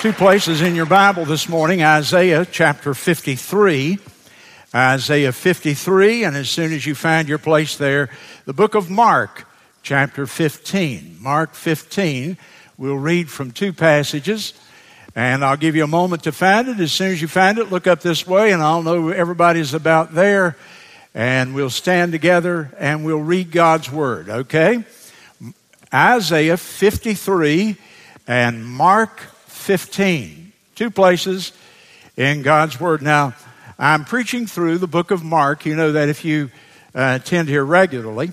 Two places in your Bible this morning Isaiah chapter 53. Isaiah 53, and as soon as you find your place there, the book of Mark chapter 15. Mark 15, we'll read from two passages, and I'll give you a moment to find it. As soon as you find it, look up this way, and I'll know everybody's about there, and we'll stand together and we'll read God's Word, okay? Isaiah 53 and Mark 15. Two places in God's Word. Now, I'm preaching through the book of Mark. You know that if you uh, attend here regularly.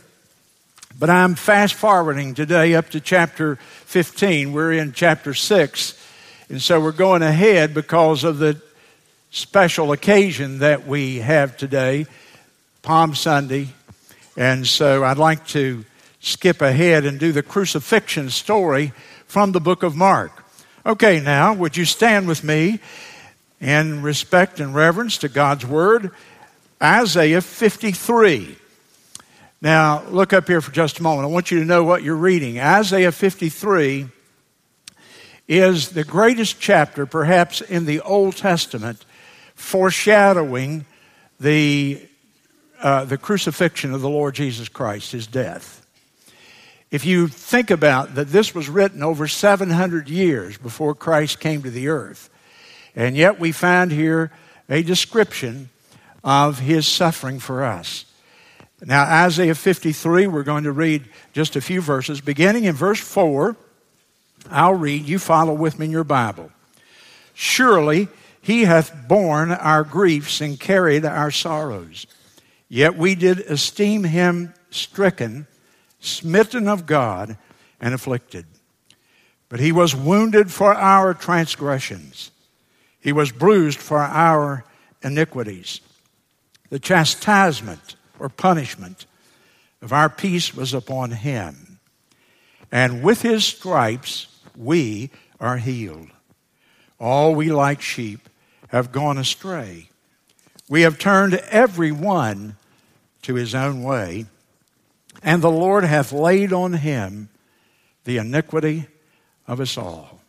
But I'm fast forwarding today up to chapter 15. We're in chapter 6. And so we're going ahead because of the special occasion that we have today, Palm Sunday. And so I'd like to skip ahead and do the crucifixion story from the book of Mark. Okay, now, would you stand with me in respect and reverence to God's Word? Isaiah 53. Now, look up here for just a moment. I want you to know what you're reading. Isaiah 53 is the greatest chapter, perhaps, in the Old Testament, foreshadowing the, uh, the crucifixion of the Lord Jesus Christ, his death. If you think about that, this was written over 700 years before Christ came to the earth. And yet we find here a description of his suffering for us. Now, Isaiah 53, we're going to read just a few verses. Beginning in verse 4, I'll read, you follow with me in your Bible. Surely he hath borne our griefs and carried our sorrows. Yet we did esteem him stricken smitten of God, and afflicted. But he was wounded for our transgressions, he was bruised for our iniquities. The chastisement or punishment of our peace was upon him. And with his stripes we are healed. All we like sheep have gone astray. We have turned every one to his own way and the Lord hath laid on him the iniquity of us all.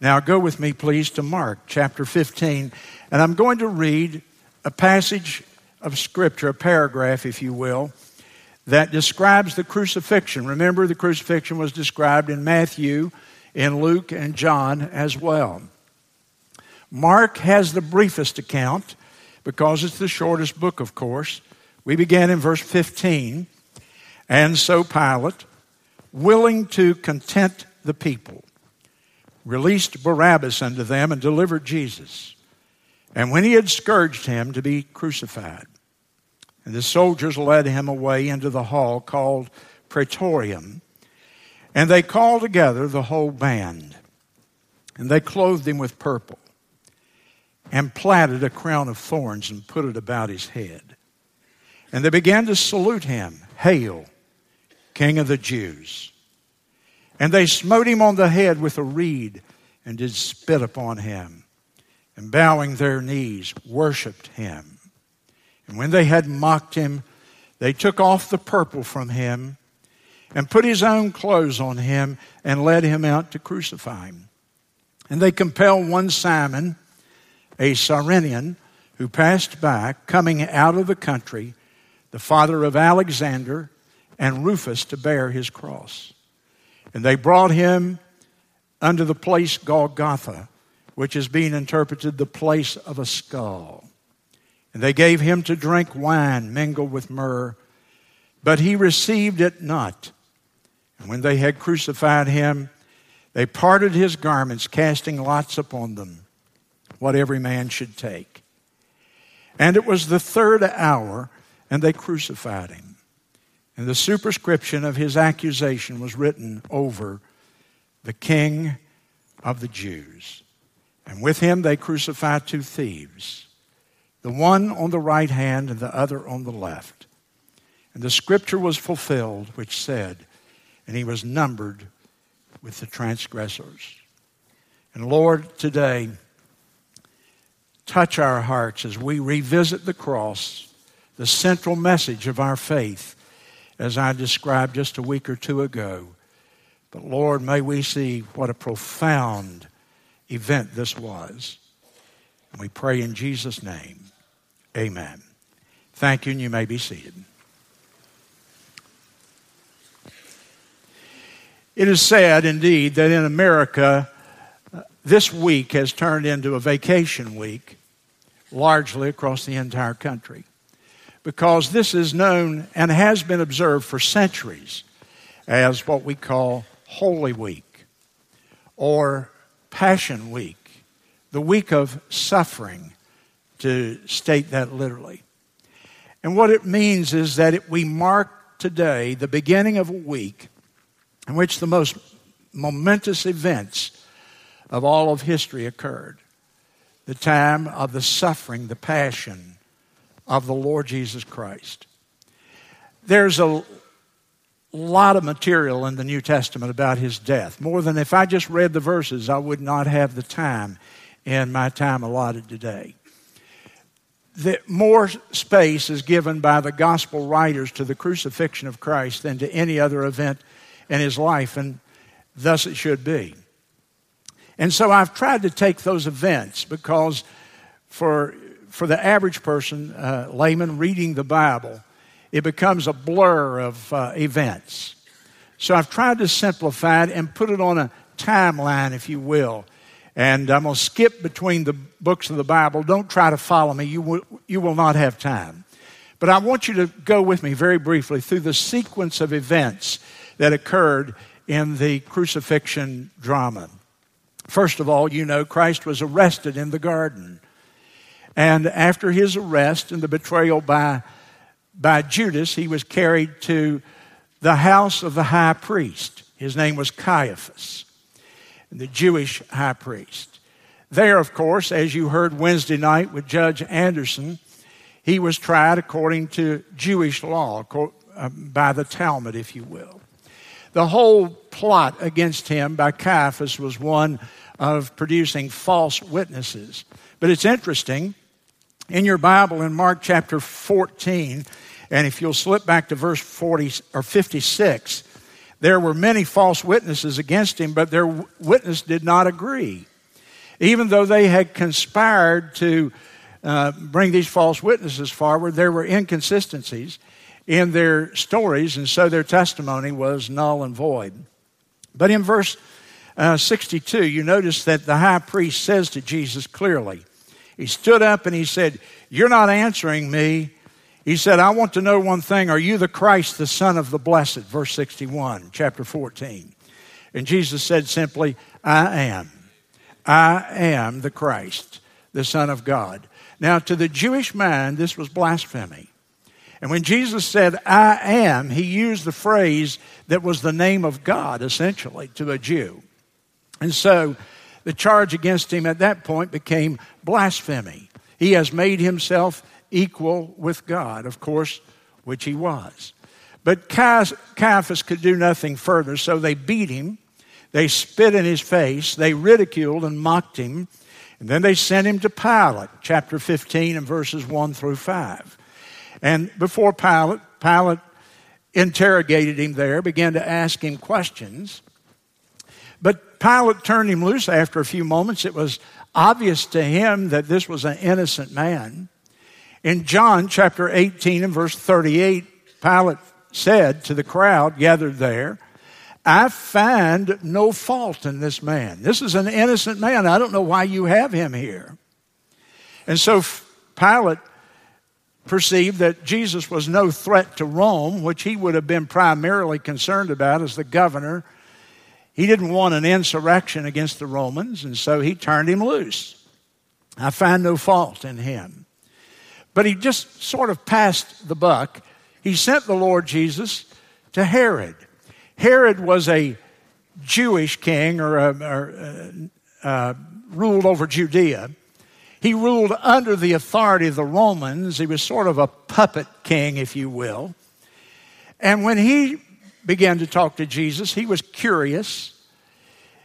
Now go with me, please, to Mark chapter 15, and I'm going to read a passage of Scripture, a paragraph, if you will, that describes the crucifixion. Remember, the crucifixion was described in Matthew, in Luke, and John as well. Mark has the briefest account because it's the shortest book, of course. We began in verse 15. And so Pilate, willing to content the people, released Barabbas unto them and delivered Jesus. And when he had scourged him to be crucified, and the soldiers led him away into the hall called Praetorium, and they called together the whole band, and they clothed him with purple, and platted a crown of thorns and put it about his head. And they began to salute him, Hail, King of the Jews. And they smote him on the head with a reed and did spit upon him, and bowing their knees, worshipped him. And when they had mocked him, they took off the purple from him and put his own clothes on him and led him out to crucify him. And they compelled one Simon, a Cyrenian, who passed by, coming out of the country, the father of Alexander and Rufus to bear his cross. And they brought him unto the place Golgotha, which is being interpreted the place of a skull. And they gave him to drink wine mingled with myrrh, but he received it not. And when they had crucified him, they parted his garments, casting lots upon them, what every man should take. And it was the third hour, and they crucified him. And the superscription of his accusation was written over the King of the Jews. And with him they crucified two thieves, the one on the right hand and the other on the left. And the scripture was fulfilled, which said, And he was numbered with the transgressors. And Lord, today, touch our hearts as we revisit the cross, the central message of our faith as I described just a week or two ago. But Lord, may we see what a profound event this was. And we pray in Jesus' name. Amen. Thank you, and you may be seated. It is sad indeed that in America, this week has turned into a vacation week, largely across the entire country, because this is known and has been observed for centuries as what we call Holy Week or Passion Week, the week of suffering, to state that literally. And what it means is that it, we mark today the beginning of a week in which the most momentous events of all of history occurred the time of the suffering, the passion of the Lord Jesus Christ. There's a lot of material in the New Testament about his death. More than if I just read the verses, I would not have the time in my time allotted today. The, more space is given by the gospel writers to the crucifixion of Christ than to any other event in his life, and thus it should be. And so I've tried to take those events because for, for the average person, uh, layman reading the Bible, it becomes a blur of uh, events. So I've tried to simplify it and put it on a timeline, if you will. And I'm going to skip between the books of the Bible. Don't try to follow me, you will, you will not have time. But I want you to go with me very briefly through the sequence of events that occurred in the crucifixion drama. First of all, you know, Christ was arrested in the garden. And after his arrest and the betrayal by, by Judas, he was carried to the house of the high priest. His name was Caiaphas, the Jewish high priest. There, of course, as you heard Wednesday night with Judge Anderson, he was tried according to Jewish law, um, by the Talmud, if you will. The whole plot against him by Caiaphas was one of producing false witnesses. But it's interesting, in your Bible in Mark chapter 14, and if you'll slip back to verse 40 or 56, there were many false witnesses against him, but their witness did not agree. Even though they had conspired to uh, bring these false witnesses forward, there were inconsistencies in their stories, and so their testimony was null and void. But in verse uh, 62, you notice that the high priest says to Jesus clearly, he stood up and he said, You're not answering me. He said, I want to know one thing. Are you the Christ, the Son of the Blessed? Verse 61, chapter 14. And Jesus said simply, I am. I am the Christ, the Son of God. Now, to the Jewish mind, this was blasphemy. And when Jesus said, I am, he used the phrase that was the name of God, essentially, to a Jew. And so the charge against him at that point became blasphemy. He has made himself equal with God, of course, which he was. But Caiaphas could do nothing further, so they beat him. They spit in his face. They ridiculed and mocked him. And then they sent him to Pilate, chapter 15 and verses 1 through 5. And before Pilate, Pilate interrogated him there, began to ask him questions. But Pilate turned him loose after a few moments. It was obvious to him that this was an innocent man. In John chapter 18 and verse 38, Pilate said to the crowd gathered there, I find no fault in this man. This is an innocent man. I don't know why you have him here. And so Pilate perceived that Jesus was no threat to Rome, which he would have been primarily concerned about as the governor. He didn't want an insurrection against the Romans, and so he turned him loose. I find no fault in him. But he just sort of passed the buck. He sent the Lord Jesus to Herod. Herod was a Jewish king or, a, or uh, uh, ruled over Judea. He ruled under the authority of the Romans. He was sort of a puppet king, if you will. And when he began to talk to Jesus, he was curious.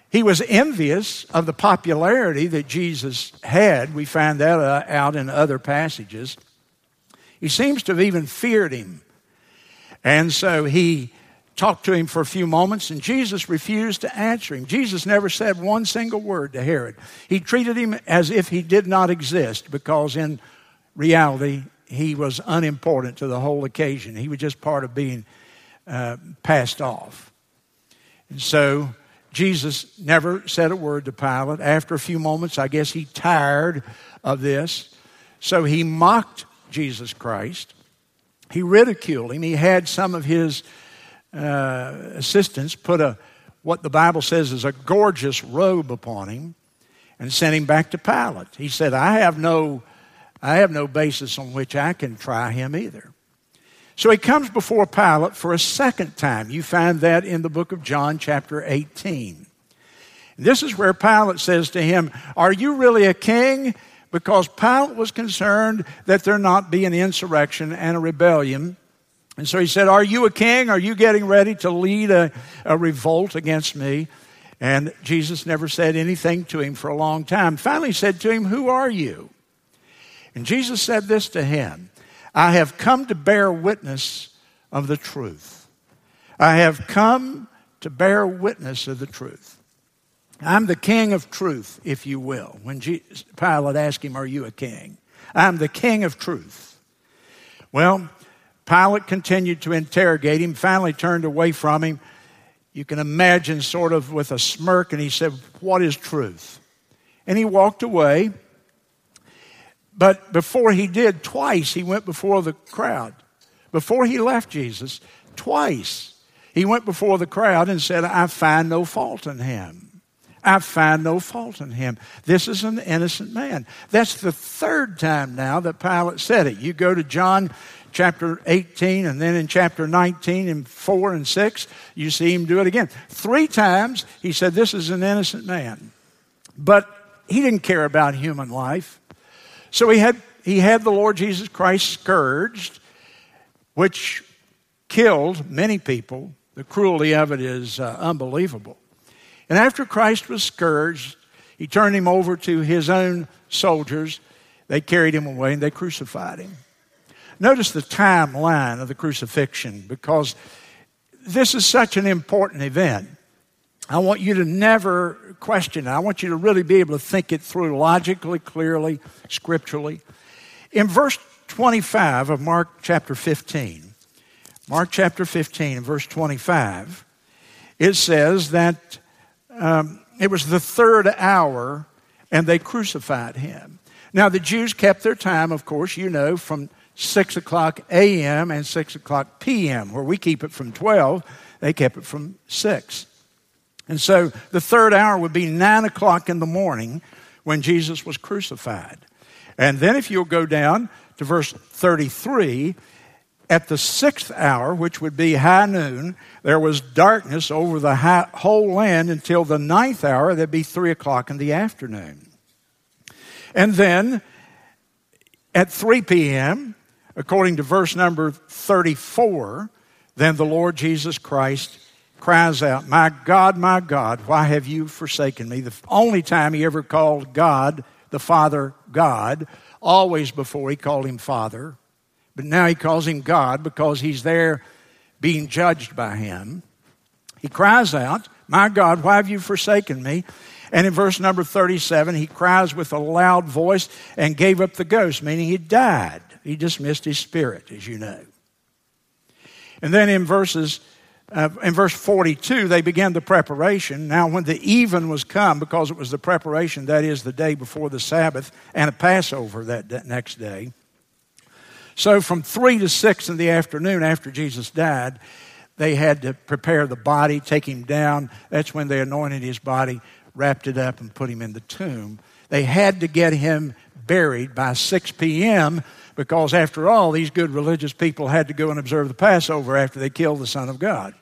He was envious of the popularity that Jesus had. We find that uh, out in other passages. He seems to have even feared him. And so he talked to him for a few moments, and Jesus refused to answer him. Jesus never said one single word to Herod. He treated him as if he did not exist because, in reality, he was unimportant to the whole occasion. He was just part of being uh, passed off. And so Jesus never said a word to Pilate. After a few moments, I guess he tired of this. So he mocked Jesus Christ. He ridiculed him. He had some of his uh, assistants put a what the Bible says is a gorgeous robe upon him and sent him back to Pilate. He said, I have no I have no basis on which I can try him either. So he comes before Pilate for a second time. You find that in the book of John, chapter 18. This is where Pilate says to him, Are you really a king? Because Pilate was concerned that there not be an insurrection and a rebellion and so he said, Are you a king? Are you getting ready to lead a, a revolt against me? And Jesus never said anything to him for a long time. Finally, he said to him, Who are you? And Jesus said this to him I have come to bear witness of the truth. I have come to bear witness of the truth. I'm the king of truth, if you will. When Jesus, Pilate asked him, Are you a king? I'm the king of truth. Well, Pilate continued to interrogate him, finally turned away from him. You can imagine, sort of with a smirk, and he said, What is truth? And he walked away. But before he did, twice he went before the crowd. Before he left Jesus, twice he went before the crowd and said, I find no fault in him. I find no fault in him. This is an innocent man. That's the third time now that Pilate said it. You go to John chapter 18 and then in chapter 19 and 4 and 6, you see him do it again. Three times he said, This is an innocent man. But he didn't care about human life. So he had, he had the Lord Jesus Christ scourged, which killed many people. The cruelty of it is uh, unbelievable. And after Christ was scourged, he turned him over to his own soldiers. They carried him away and they crucified him. Notice the timeline of the crucifixion because this is such an important event. I want you to never question it. I want you to really be able to think it through logically, clearly, scripturally. In verse 25 of Mark chapter 15, Mark chapter 15 verse 25, it says that um, it was the third hour and they crucified him. Now, the Jews kept their time, of course, you know, from 6 o'clock a.m. and 6 o'clock p.m., where we keep it from 12, they kept it from 6. And so the third hour would be 9 o'clock in the morning when Jesus was crucified. And then if you'll go down to verse 33, at the sixth hour, which would be high noon, there was darkness over the high, whole land until the ninth hour, that'd be 3 o'clock in the afternoon. And then at 3 p.m., according to verse number 34, then the Lord Jesus Christ cries out, My God, my God, why have you forsaken me? The only time he ever called God, the Father, God, always before he called him Father. But now he calls him God because he's there being judged by him. He cries out, My God, why have you forsaken me? And in verse number 37, he cries with a loud voice and gave up the ghost, meaning he died. He dismissed his spirit, as you know. And then in verses uh, in verse 42, they began the preparation. Now, when the even was come, because it was the preparation, that is the day before the Sabbath, and a Passover that, that next day. So, from 3 to 6 in the afternoon after Jesus died, they had to prepare the body, take him down. That's when they anointed his body, wrapped it up, and put him in the tomb. They had to get him buried by 6 p.m because after all, these good religious people had to go and observe the Passover after they killed the Son of God.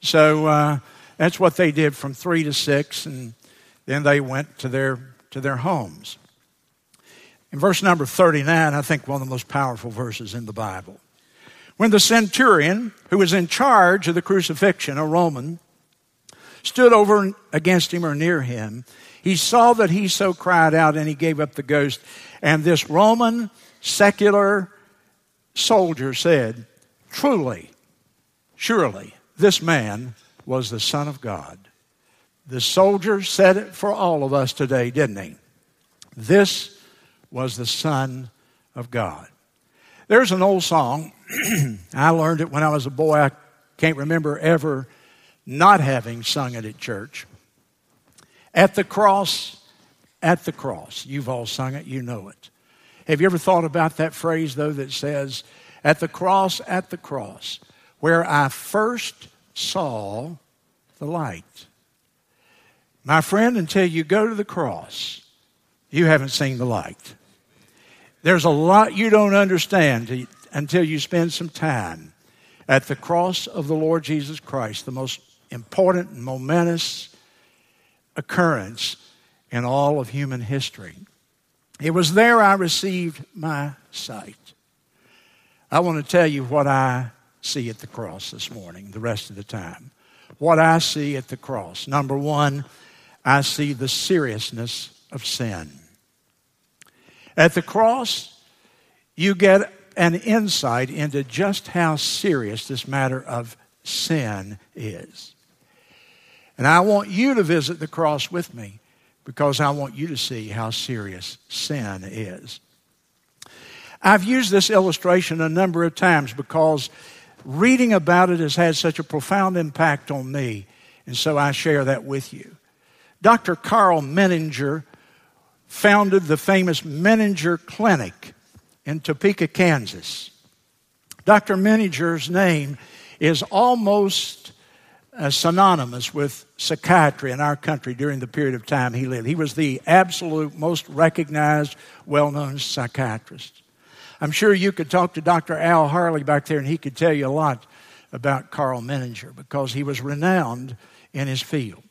So uh, that's what they did from three to six, and then they went to their to their homes. In verse number 39, I think one of the most powerful verses in the Bible. When the centurion, who was in charge of the crucifixion, a Roman, stood over against him or near him, he saw that he so cried out and he gave up the ghost. And this Roman secular soldier said, Truly, surely, this man was the Son of God. The soldier said it for all of us today, didn't he? This was the Son of God. There's an old song. I learned it when I was a boy. I can't remember ever not having sung it at church. At the cross, at the cross. You've all sung it, you know it. Have you ever thought about that phrase, though, that says, at the cross, at the cross, where I first saw the light? My friend, until you go to the cross, you haven't seen the light. There's a lot you don't understand until you spend some time at the cross of the Lord Jesus Christ, the most important and momentous occurrence in all of human history. It was there I received my sight. I want to tell you what I see at the cross this morning, the rest of the time. What I see at the cross. Number one, I see the seriousness of sin. At the cross, you get an insight into just how serious this matter of sin is. And I want you to visit the cross with me because I want you to see how serious sin is. I've used this illustration a number of times because reading about it has had such a profound impact on me, and so I share that with you. Dr. Karl Menninger founded the famous Menninger Clinic in Topeka, Kansas. Dr. Menninger's name is almost uh, synonymous with psychiatry in our country during the period of time he lived. He was the absolute most recognized, well known psychiatrist. I'm sure you could talk to Dr. Al Harley back there and he could tell you a lot about Karl Menninger because he was renowned in his field.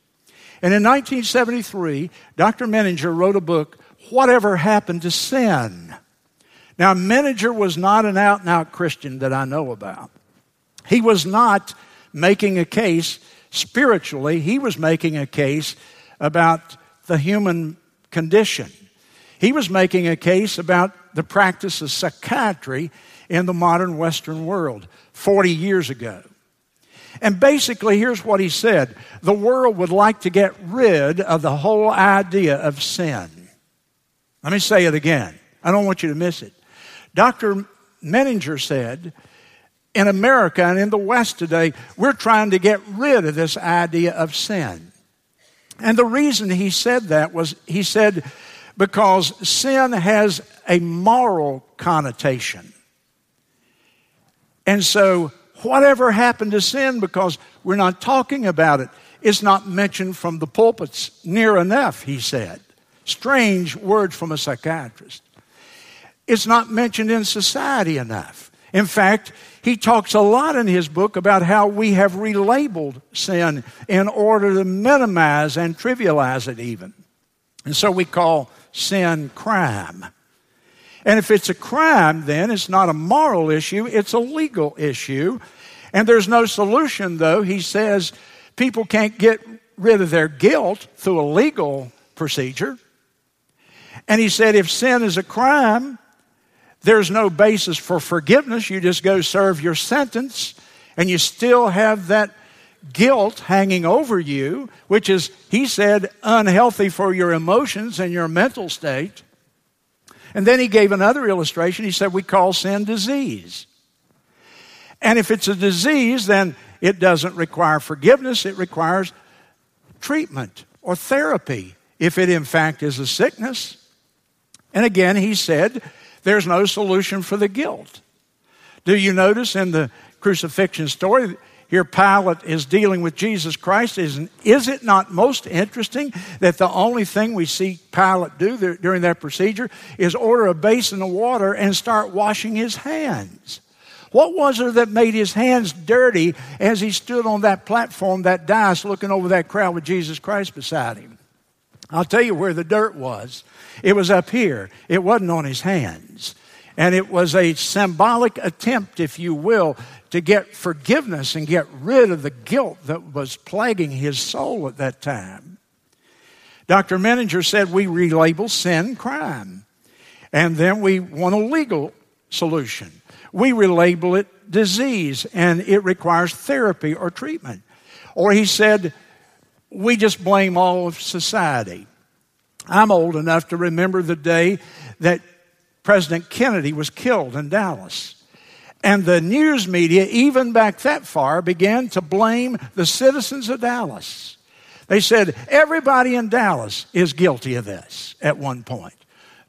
And in 1973, Dr. Menninger wrote a book, Whatever Happened to Sin? Now, Menninger was not an out and out Christian that I know about. He was not making a case spiritually, he was making a case about the human condition. He was making a case about the practice of psychiatry in the modern Western world 40 years ago. And basically, here's what he said the world would like to get rid of the whole idea of sin. Let me say it again. I don't want you to miss it. Dr. Menninger said, in America and in the West today, we're trying to get rid of this idea of sin. And the reason he said that was he said, because sin has a moral connotation. And so, whatever happened to sin, because we're not talking about it, it, is not mentioned from the pulpits near enough, he said. Strange words from a psychiatrist. It's not mentioned in society enough. In fact, he talks a lot in his book about how we have relabeled sin in order to minimize and trivialize it, even. And so we call sin crime. And if it's a crime, then it's not a moral issue, it's a legal issue. And there's no solution, though. He says people can't get rid of their guilt through a legal procedure. And he said if sin is a crime, there's no basis for forgiveness. You just go serve your sentence, and you still have that guilt hanging over you, which is, he said, unhealthy for your emotions and your mental state. And then he gave another illustration. He said, We call sin disease. And if it's a disease, then it doesn't require forgiveness, it requires treatment or therapy if it in fact is a sickness. And again, he said, There's no solution for the guilt. Do you notice in the crucifixion story? here Pilate is dealing with Jesus Christ. Is, is it not most interesting that the only thing we see Pilate do there, during that procedure is order a basin of water and start washing his hands? What was it that made his hands dirty as he stood on that platform, that dais, looking over that crowd with Jesus Christ beside him? I'll tell you where the dirt was. It was up here, it wasn't on his hands. And it was a symbolic attempt, if you will, to get forgiveness and get rid of the guilt that was plaguing his soul at that time. Dr. Menninger said we relabel sin crime. And then we want a legal solution. We relabel it disease and it requires therapy or treatment. Or he said, we just blame all of society. I'm old enough to remember the day that President Kennedy was killed in Dallas. And the news media, even back that far, began to blame the citizens of Dallas. They said, everybody in Dallas is guilty of this at one point.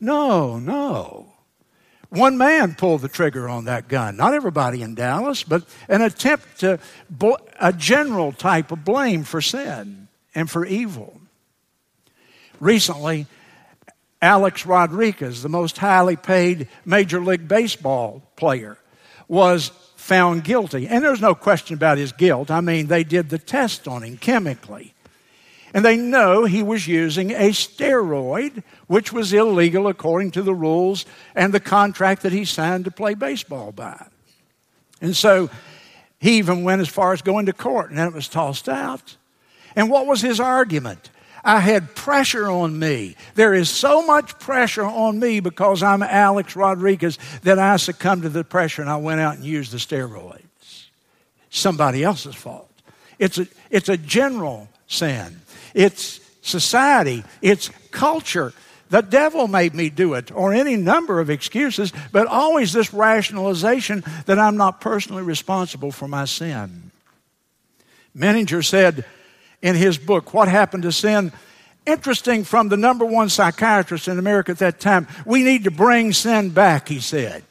No, no. One man pulled the trigger on that gun. Not everybody in Dallas, but an attempt to, a general type of blame for sin and for evil. Recently, Alex Rodriguez, the most highly paid Major League Baseball player, was found guilty. And there's no question about his guilt. I mean, they did the test on him chemically. And they know he was using a steroid, which was illegal according to the rules and the contract that he signed to play baseball by. And so he even went as far as going to court, and then it was tossed out. And what was his argument? I had pressure on me. There is so much pressure on me because I'm Alex Rodriguez that I succumbed to the pressure and I went out and used the steroids. Somebody else's fault. It's a, it's a general sin. It's society. It's culture. The devil made me do it, or any number of excuses, but always this rationalization that I'm not personally responsible for my sin. Menninger said, in his book, What Happened to Sin. Interesting from the number one psychiatrist in America at that time. We need to bring sin back, he said.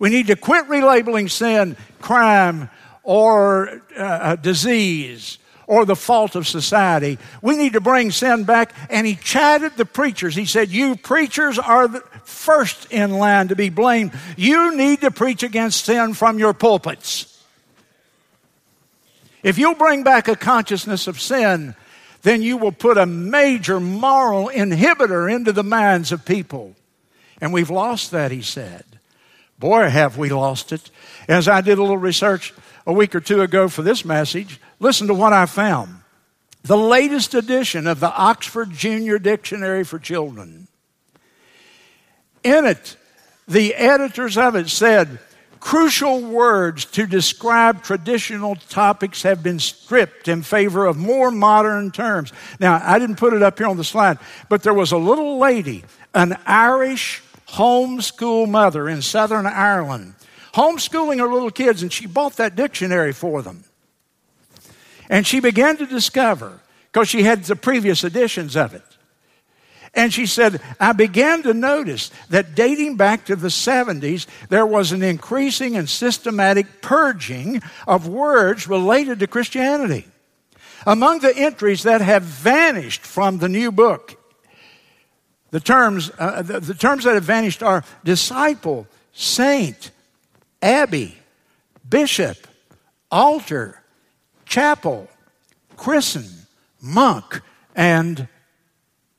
We need to quit relabeling sin crime or uh, disease or the fault of society. We need to bring sin back. And he chatted the preachers. He said, You preachers are the first in line to be blamed. You need to preach against sin from your pulpits. If you'll bring back a consciousness of sin, then you will put a major moral inhibitor into the minds of people. And we've lost that, he said. Boy, have we lost it. As I did a little research a week or two ago for this message, listen to what I found. The latest edition of the Oxford Junior Dictionary for Children. In it, the editors of it said, Crucial words to describe traditional topics have been stripped in favor of more modern terms. Now, I didn't put it up here on the slide, but there was a little lady, an Irish homeschool mother in Southern Ireland, homeschooling her little kids, and she bought that dictionary for them. And she began to discover, because she had the previous editions of it, and she said, I began to notice that dating back to the 70s, there was an increasing and systematic purging of words related to Christianity. Among the entries that have vanished from the new book, the terms, uh, the, the terms that have vanished are disciple, saint, abbey, bishop, altar, chapel, christen, monk, and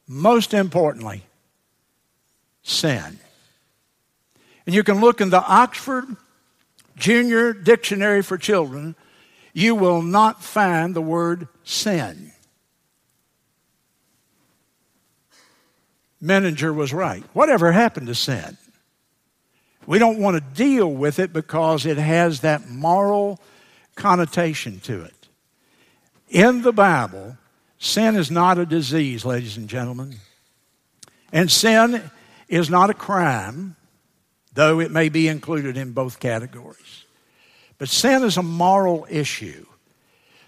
most importantly, sin. And you can look in the Oxford Junior Dictionary for Children, you will not find the word sin. Menninger was right. Whatever happened to sin? We don't want to deal with it because it has that moral connotation to it. In the Bible, Sin is not a disease, ladies and gentlemen. And sin is not a crime, though it may be included in both categories. But sin is a moral issue.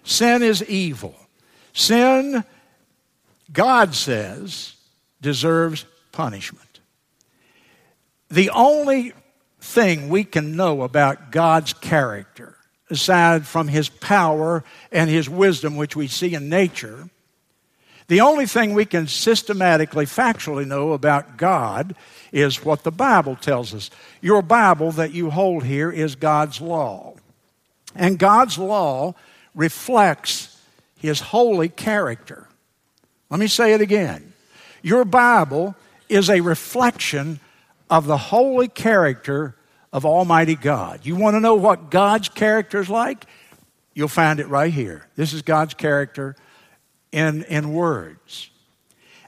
Sin is evil. Sin, God says, deserves punishment. The only thing we can know about God's character, aside from his power and his wisdom, which we see in nature, the only thing we can systematically, factually know about God is what the Bible tells us. Your Bible that you hold here is God's law. And God's law reflects His holy character. Let me say it again. Your Bible is a reflection of the holy character of Almighty God. You want to know what God's character is like? You'll find it right here. This is God's character in, in words.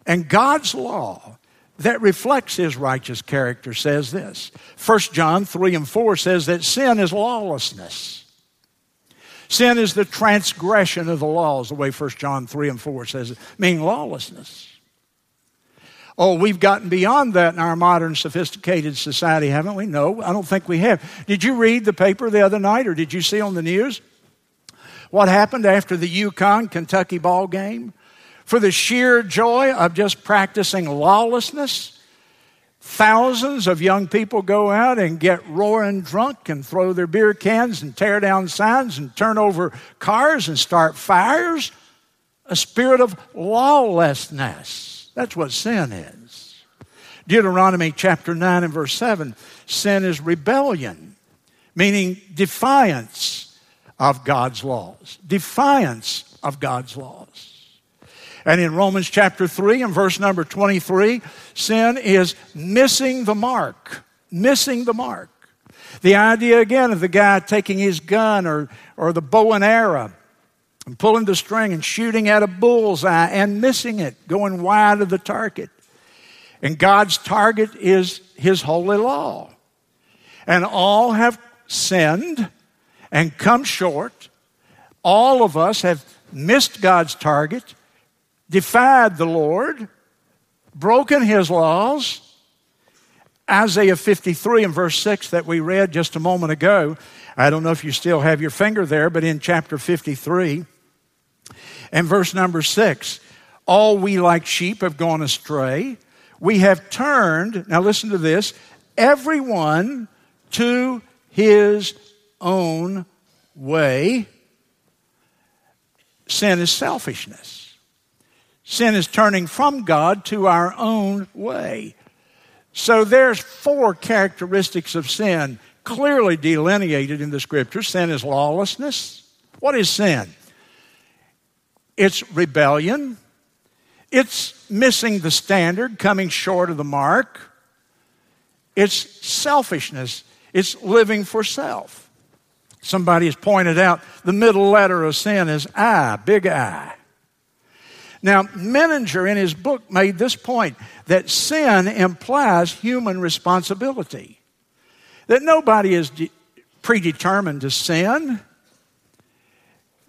And God's law that reflects his righteous character says this. 1 John 3 and 4 says that sin is lawlessness. Sin is the transgression of the laws, the way 1 John 3 and 4 says it, meaning lawlessness. Oh, we've gotten beyond that in our modern sophisticated society, haven't we? No, I don't think we have. Did you read the paper the other night or did you see on the news what happened after the UConn Kentucky ball game? For the sheer joy of just practicing lawlessness, thousands of young people go out and get roaring drunk and throw their beer cans and tear down signs and turn over cars and start fires. A spirit of lawlessness. That's what sin is. Deuteronomy chapter 9 and verse 7 sin is rebellion, meaning defiance of God's laws. Defiance of God's laws. And in Romans chapter 3 and verse number 23, sin is missing the mark. Missing the mark. The idea again of the guy taking his gun or, or the bow and arrow and pulling the string and shooting at a bullseye and missing it, going wide of the target. And God's target is His holy law. And all have sinned and come short. All of us have missed God's target, defied the Lord, broken His laws. Isaiah 53 and verse 6 that we read just a moment ago. I don't know if you still have your finger there, but in chapter 53, and verse number six All we like sheep have gone astray. We have turned, now listen to this, everyone to his own way. Sin is selfishness. Sin is turning from God to our own way. So there's four characteristics of sin clearly delineated in the scripture. Sin is lawlessness. What is sin? It's rebellion. It's missing the standard, coming short of the mark. It's selfishness. It's living for self. Somebody has pointed out the middle letter of sin is I, big I. Now, Menninger in his book made this point that sin implies human responsibility. That nobody is de- predetermined to sin.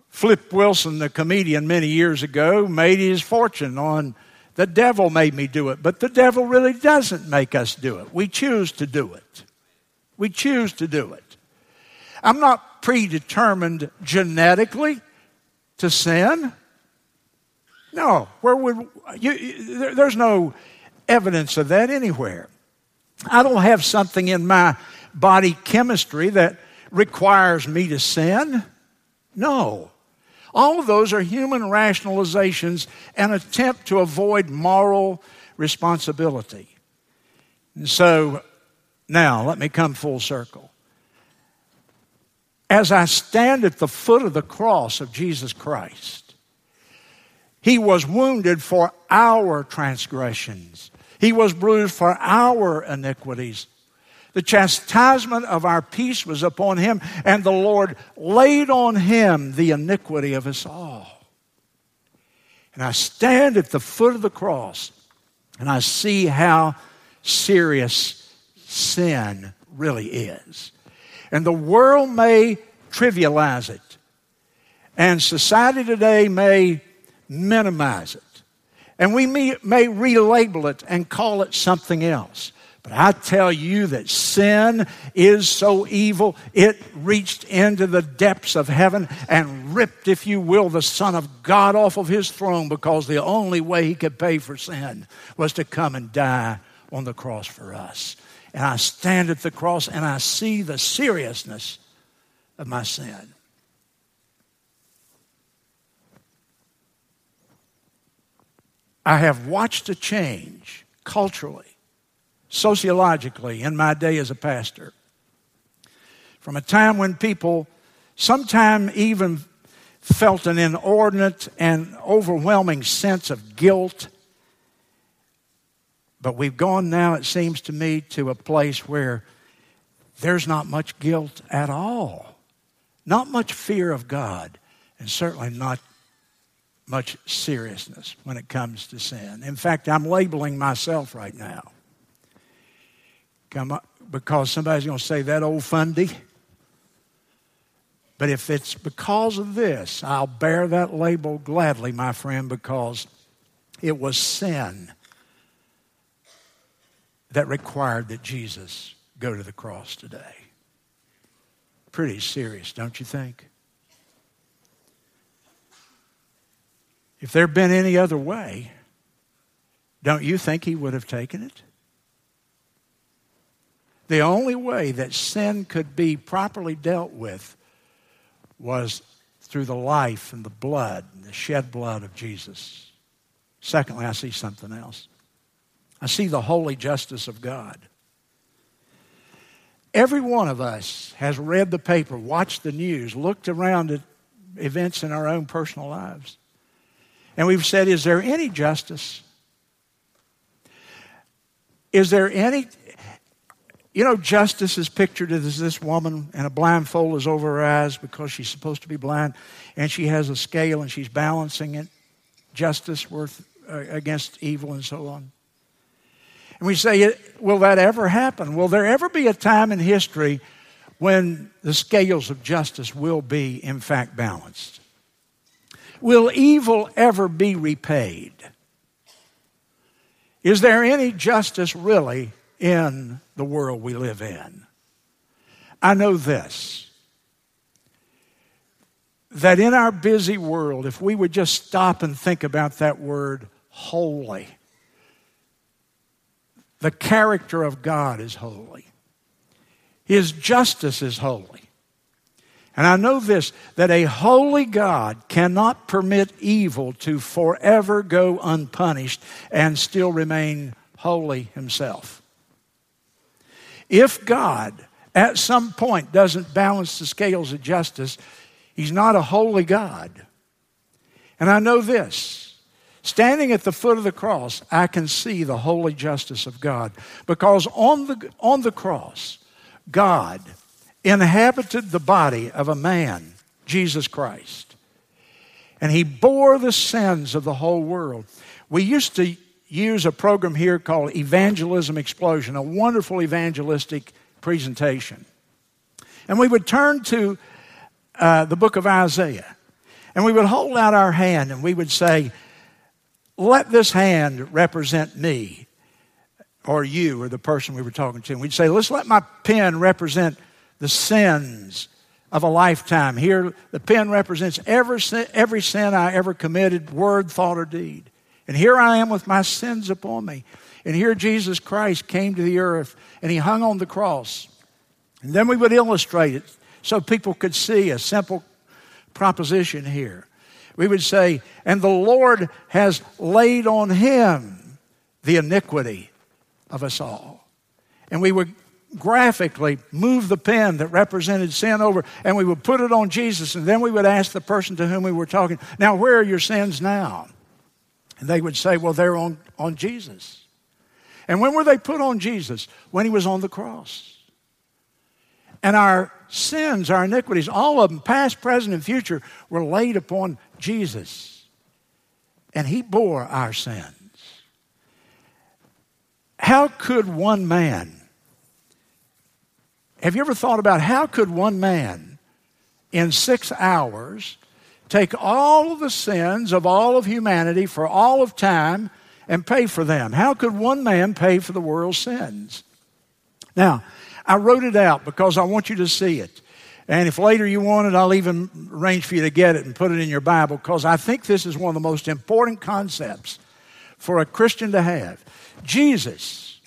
Flip Wilson, the comedian many years ago, made his fortune on the devil made me do it. But the devil really doesn't make us do it. We choose to do it. We choose to do it. I'm not predetermined genetically to sin. No, where would you, there's no evidence of that anywhere. I don't have something in my body chemistry that requires me to sin. No. All of those are human rationalizations and attempt to avoid moral responsibility. And so now let me come full circle. As I stand at the foot of the cross of Jesus Christ, He was wounded for our transgressions. He was bruised for our iniquities. The chastisement of our peace was upon him, and the Lord laid on him the iniquity of us all. And I stand at the foot of the cross and I see how serious sin really is. And the world may trivialize it, and society today may minimize it. And we may, may relabel it and call it something else. But I tell you that sin is so evil, it reached into the depths of heaven and ripped, if you will, the Son of God off of his throne because the only way he could pay for sin was to come and die on the cross for us. And I stand at the cross and I see the seriousness of my sin. I have watched a change culturally sociologically in my day as a pastor. From a time when people sometime even felt an inordinate and overwhelming sense of guilt. But we've gone now, it seems to me, to a place where there's not much guilt at all, not much fear of God, and certainly not much seriousness when it comes to sin. In fact, I'm labeling myself right now. Come up, because somebody's going to say that old fundy. But if it's because of this, I'll bear that label gladly, my friend, because it was sin that required that Jesus go to the cross today. Pretty serious, don't you think? If there had been any other way, don't you think he would have taken it? The only way that sin could be properly dealt with was through the life and the blood, and the shed blood of Jesus. Secondly, I see something else. I see the holy justice of God. Every one of us has read the paper, watched the news, looked around at events in our own personal lives. And we've said, is there any justice? Is there any you know, justice is pictured as this woman, and a blindfold is over her eyes because she's supposed to be blind, and she has a scale and she's balancing it, justice worth uh, against evil, and so on. And we say, will that ever happen? Will there ever be a time in history when the scales of justice will be, in fact, balanced? Will evil ever be repaid? Is there any justice really in the world we live in. I know this that in our busy world, if we would just stop and think about that word holy, the character of God is holy, His justice is holy. And I know this that a holy God cannot permit evil to forever go unpunished and still remain holy himself. If God at some point doesn't balance the scales of justice, He's not a holy God. And I know this. Standing at the foot of the cross, I can see the holy justice of God. Because on the, on the cross, God inhabited the body of a man, Jesus Christ. And he bore the sins of the whole world. We used to use a program here called Evangelism Explosion, a wonderful evangelistic presentation. And we would turn to uh, the book of Isaiah, and we would hold out our hand and we would say, Let this hand represent me, or you, or the person we were talking to. And we'd say, Let's let my pen represent the sins of a lifetime. Here, the pen represents every sin, every sin I ever committed, word, thought, or deed. And here I am with my sins upon me. And here Jesus Christ came to the earth and he hung on the cross. And then we would illustrate it so people could see a simple proposition here. We would say, and the Lord has laid on him the iniquity of us all. And we would graphically move the pen that represented sin over and we would put it on Jesus. And then we would ask the person to whom we were talking, now, where are your sins now? And they would say, well, they're on, on Jesus. And when were they put on Jesus? When he was on the cross. And our sins, our iniquities, all of them, past, present, and future, were laid upon Jesus. And he bore our sins. How could one man, have you ever thought about how could one man in six hours take all of the sins of all of humanity for all of time and pay for them. How could one man pay for the world's sins? Now, I wrote it out because I want you to see it. And if later you want it, I'll even arrange for you to get it and put it in your Bible because I think this is one of the most important concepts for a Christian to have. Jesus,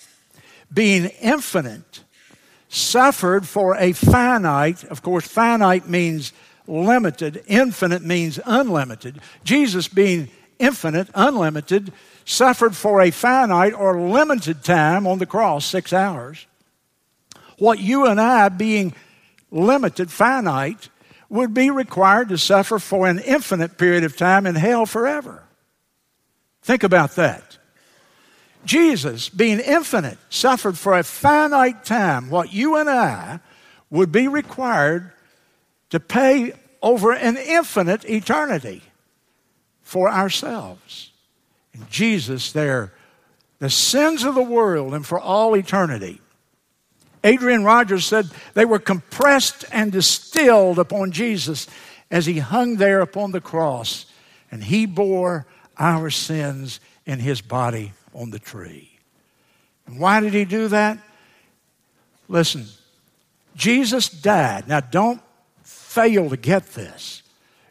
being infinite, suffered for a finite, of course, finite means limited, infinite means unlimited. Jesus, being infinite, unlimited, suffered for a finite or limited time on the cross, six hours. What you and I, being limited, finite, would be required to suffer for an infinite period of time in hell forever. Think about that. Jesus, being infinite, suffered for a finite time what you and I would be required to pay over an infinite eternity. for ourselves. And Jesus there, the sins of the world and for all eternity. Adrian Rogers said they were compressed and distilled upon Jesus as he hung there upon the cross, and he bore our sins in his body on the tree. And why did he do that? Listen, Jesus died. Now, don't fail to get this.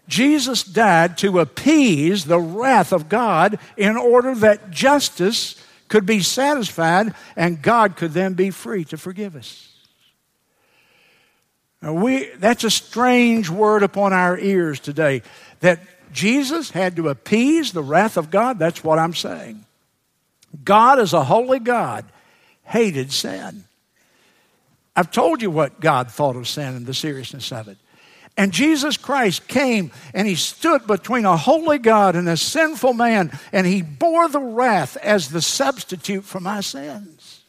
Jesus died to appease the wrath of God in order that justice could be satisfied and God could then be free to forgive us. Now we, that's a strange word upon our ears today that Jesus had to appease the wrath of God. That's what I'm saying. God is a holy God, hated sin. I've told you what God thought of sin and the seriousness of it. And Jesus Christ came and he stood between a holy God and a sinful man, and he bore the wrath as the substitute for my sins.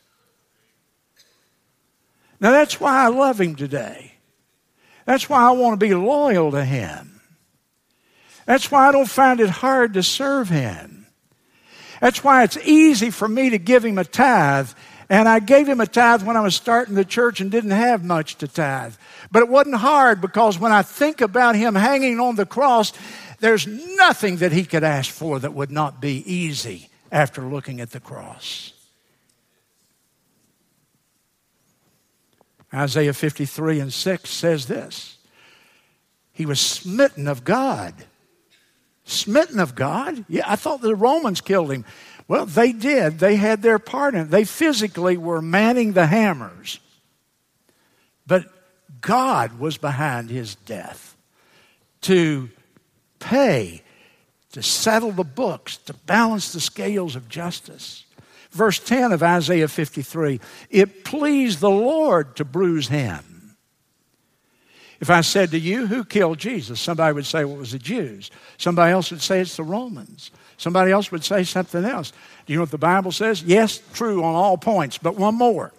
Now that's why I love him today. That's why I want to be loyal to him. That's why I don't find it hard to serve him. That's why it's easy for me to give him a tithe and I gave him a tithe when I was starting the church and didn't have much to tithe. But it wasn't hard because when I think about him hanging on the cross, there's nothing that he could ask for that would not be easy after looking at the cross. Isaiah 53 and 6 says this He was smitten of God. Smitten of God? Yeah, I thought the Romans killed him. Well, they did. They had their part in it. They physically were manning the hammers. But God was behind his death to pay, to settle the books, to balance the scales of justice. Verse 10 of Isaiah 53 it pleased the Lord to bruise him. If I said to you, Who killed Jesus? Somebody would say, Well, it was the Jews. Somebody else would say, It's the Romans. Somebody else would say something else. Do you know what the Bible says? Yes, true on all points, but one more.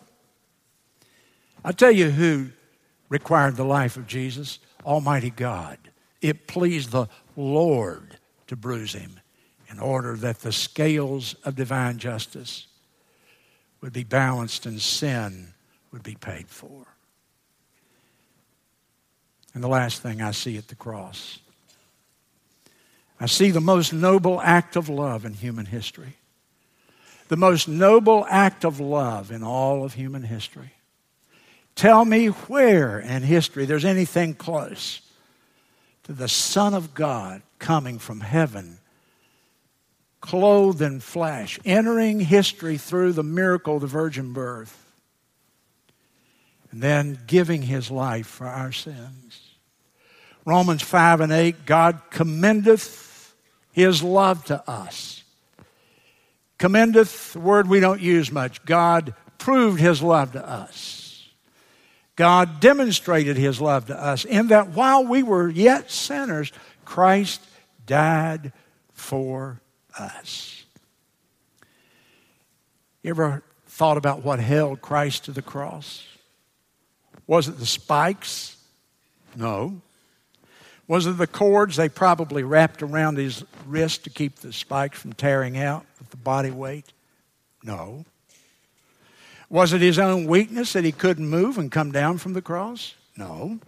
I'll tell you who required the life of Jesus Almighty God. It pleased the Lord to bruise him in order that the scales of divine justice would be balanced and sin would be paid for. And the last thing I see at the cross I see the most noble act of love in human history. The most noble act of love in all of human history. Tell me where in history there's anything close to the Son of God coming from heaven, clothed in flesh, entering history through the miracle of the virgin birth, and then giving his life for our sins. Romans 5 and 8 God commendeth his love to us. Commendeth, word we don't use much. God proved his love to us. God demonstrated his love to us in that while we were yet sinners, Christ died for us. You ever thought about what held Christ to the cross? Was it the spikes? No. Was it the cords they probably wrapped around his wrist to keep the spikes from tearing out with the body weight? No. Was it his own weakness that he couldn't move and come down from the cross? No.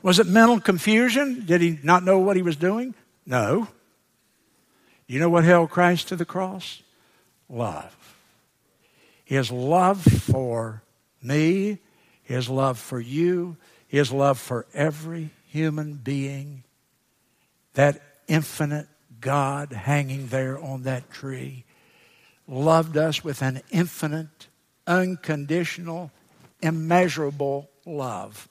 Was it mental confusion? Did he not know what he was doing? No. You know what held Christ to the cross? Love. His love for me, his love for you, his love for every human being, that infinite God hanging there on that tree, loved us with an infinite, unconditional, immeasurable love.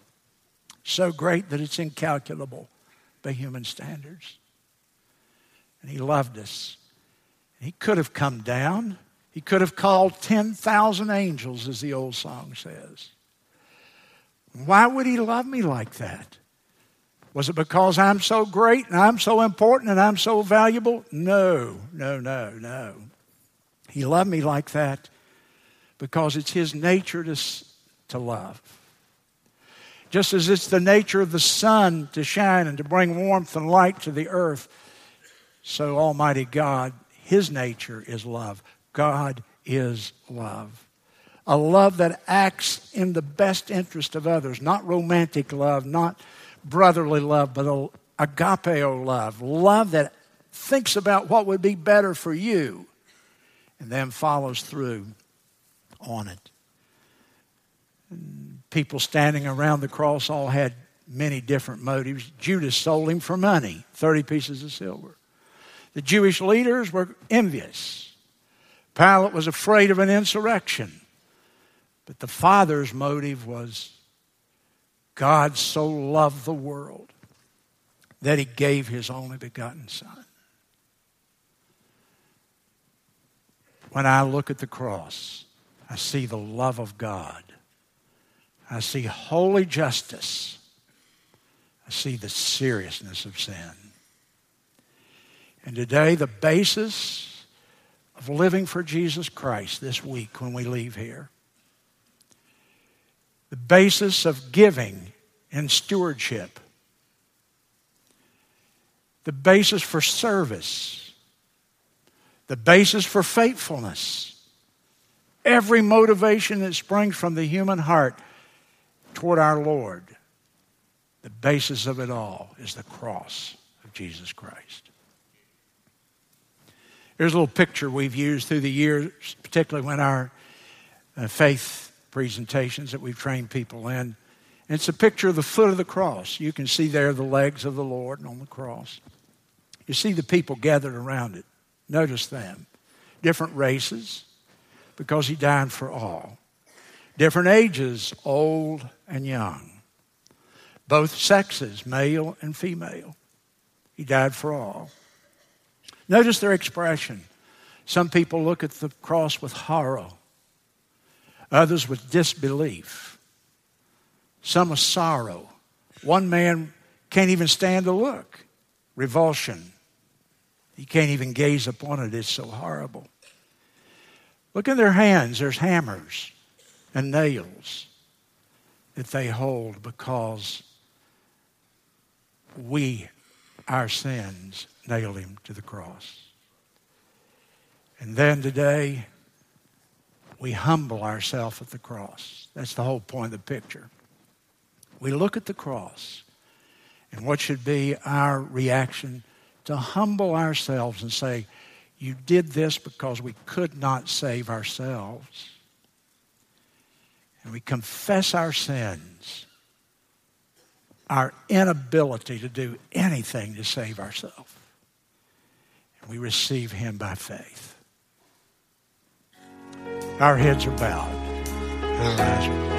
So great that it's incalculable by human standards. And He loved us. He could have come down. He could have called 10,000 angels, as the old song says. Why would He love me like that? Was it because I'm so great and I'm so important and I'm so valuable? No, no, no, no. He loved me like that because it's His nature to, to love. Just as it's the nature of the sun to shine and to bring warmth and light to the earth, So, Almighty God, His nature is love. God is love. A love that acts in the best interest of others, not romantic love, not brotherly love, but agapeo love, love that thinks about what would be better for you and then follows through on it. People standing around the cross all had many different motives. Judas sold him for money, 30 pieces of silver. The Jewish leaders were envious. Pilate was afraid of an insurrection. But the Father's motive was God so loved the world that he gave his only begotten Son. When I look at the cross, I see the love of God. I see holy justice. I see the seriousness of sin. And today, the basis of living for Jesus Christ this week when we leave here, the basis of giving and stewardship, the basis for service, the basis for faithfulness, every motivation that springs from the human heart toward our Lord, the basis of it all is the cross of Jesus Christ. Here's a little picture we've used through the years, particularly when our uh, faith presentations that we've trained people in. It's a picture of the foot of the cross. You can see there the legs of the Lord on the cross. You see the people gathered around it. Notice them. Different races, because he died for all. Different ages, old and young. Both sexes, male and female. He died for all. Notice their expression. Some people look at the cross with horror, others with disbelief, some with sorrow. One man can't even stand to look, revulsion. He can't even gaze upon it, it's so horrible. Look in their hands, there's hammers and nails that they hold because we, our sins, nailed him to the cross. And then today, we humble ourselves at the cross. That's the whole point of the picture. We look at the cross, and what should be our reaction to humble ourselves and say, You did this because we could not save ourselves. And we confess our sins our inability to do anything to save ourselves. And we receive Him by faith. Our heads are bowed our eyes are closed.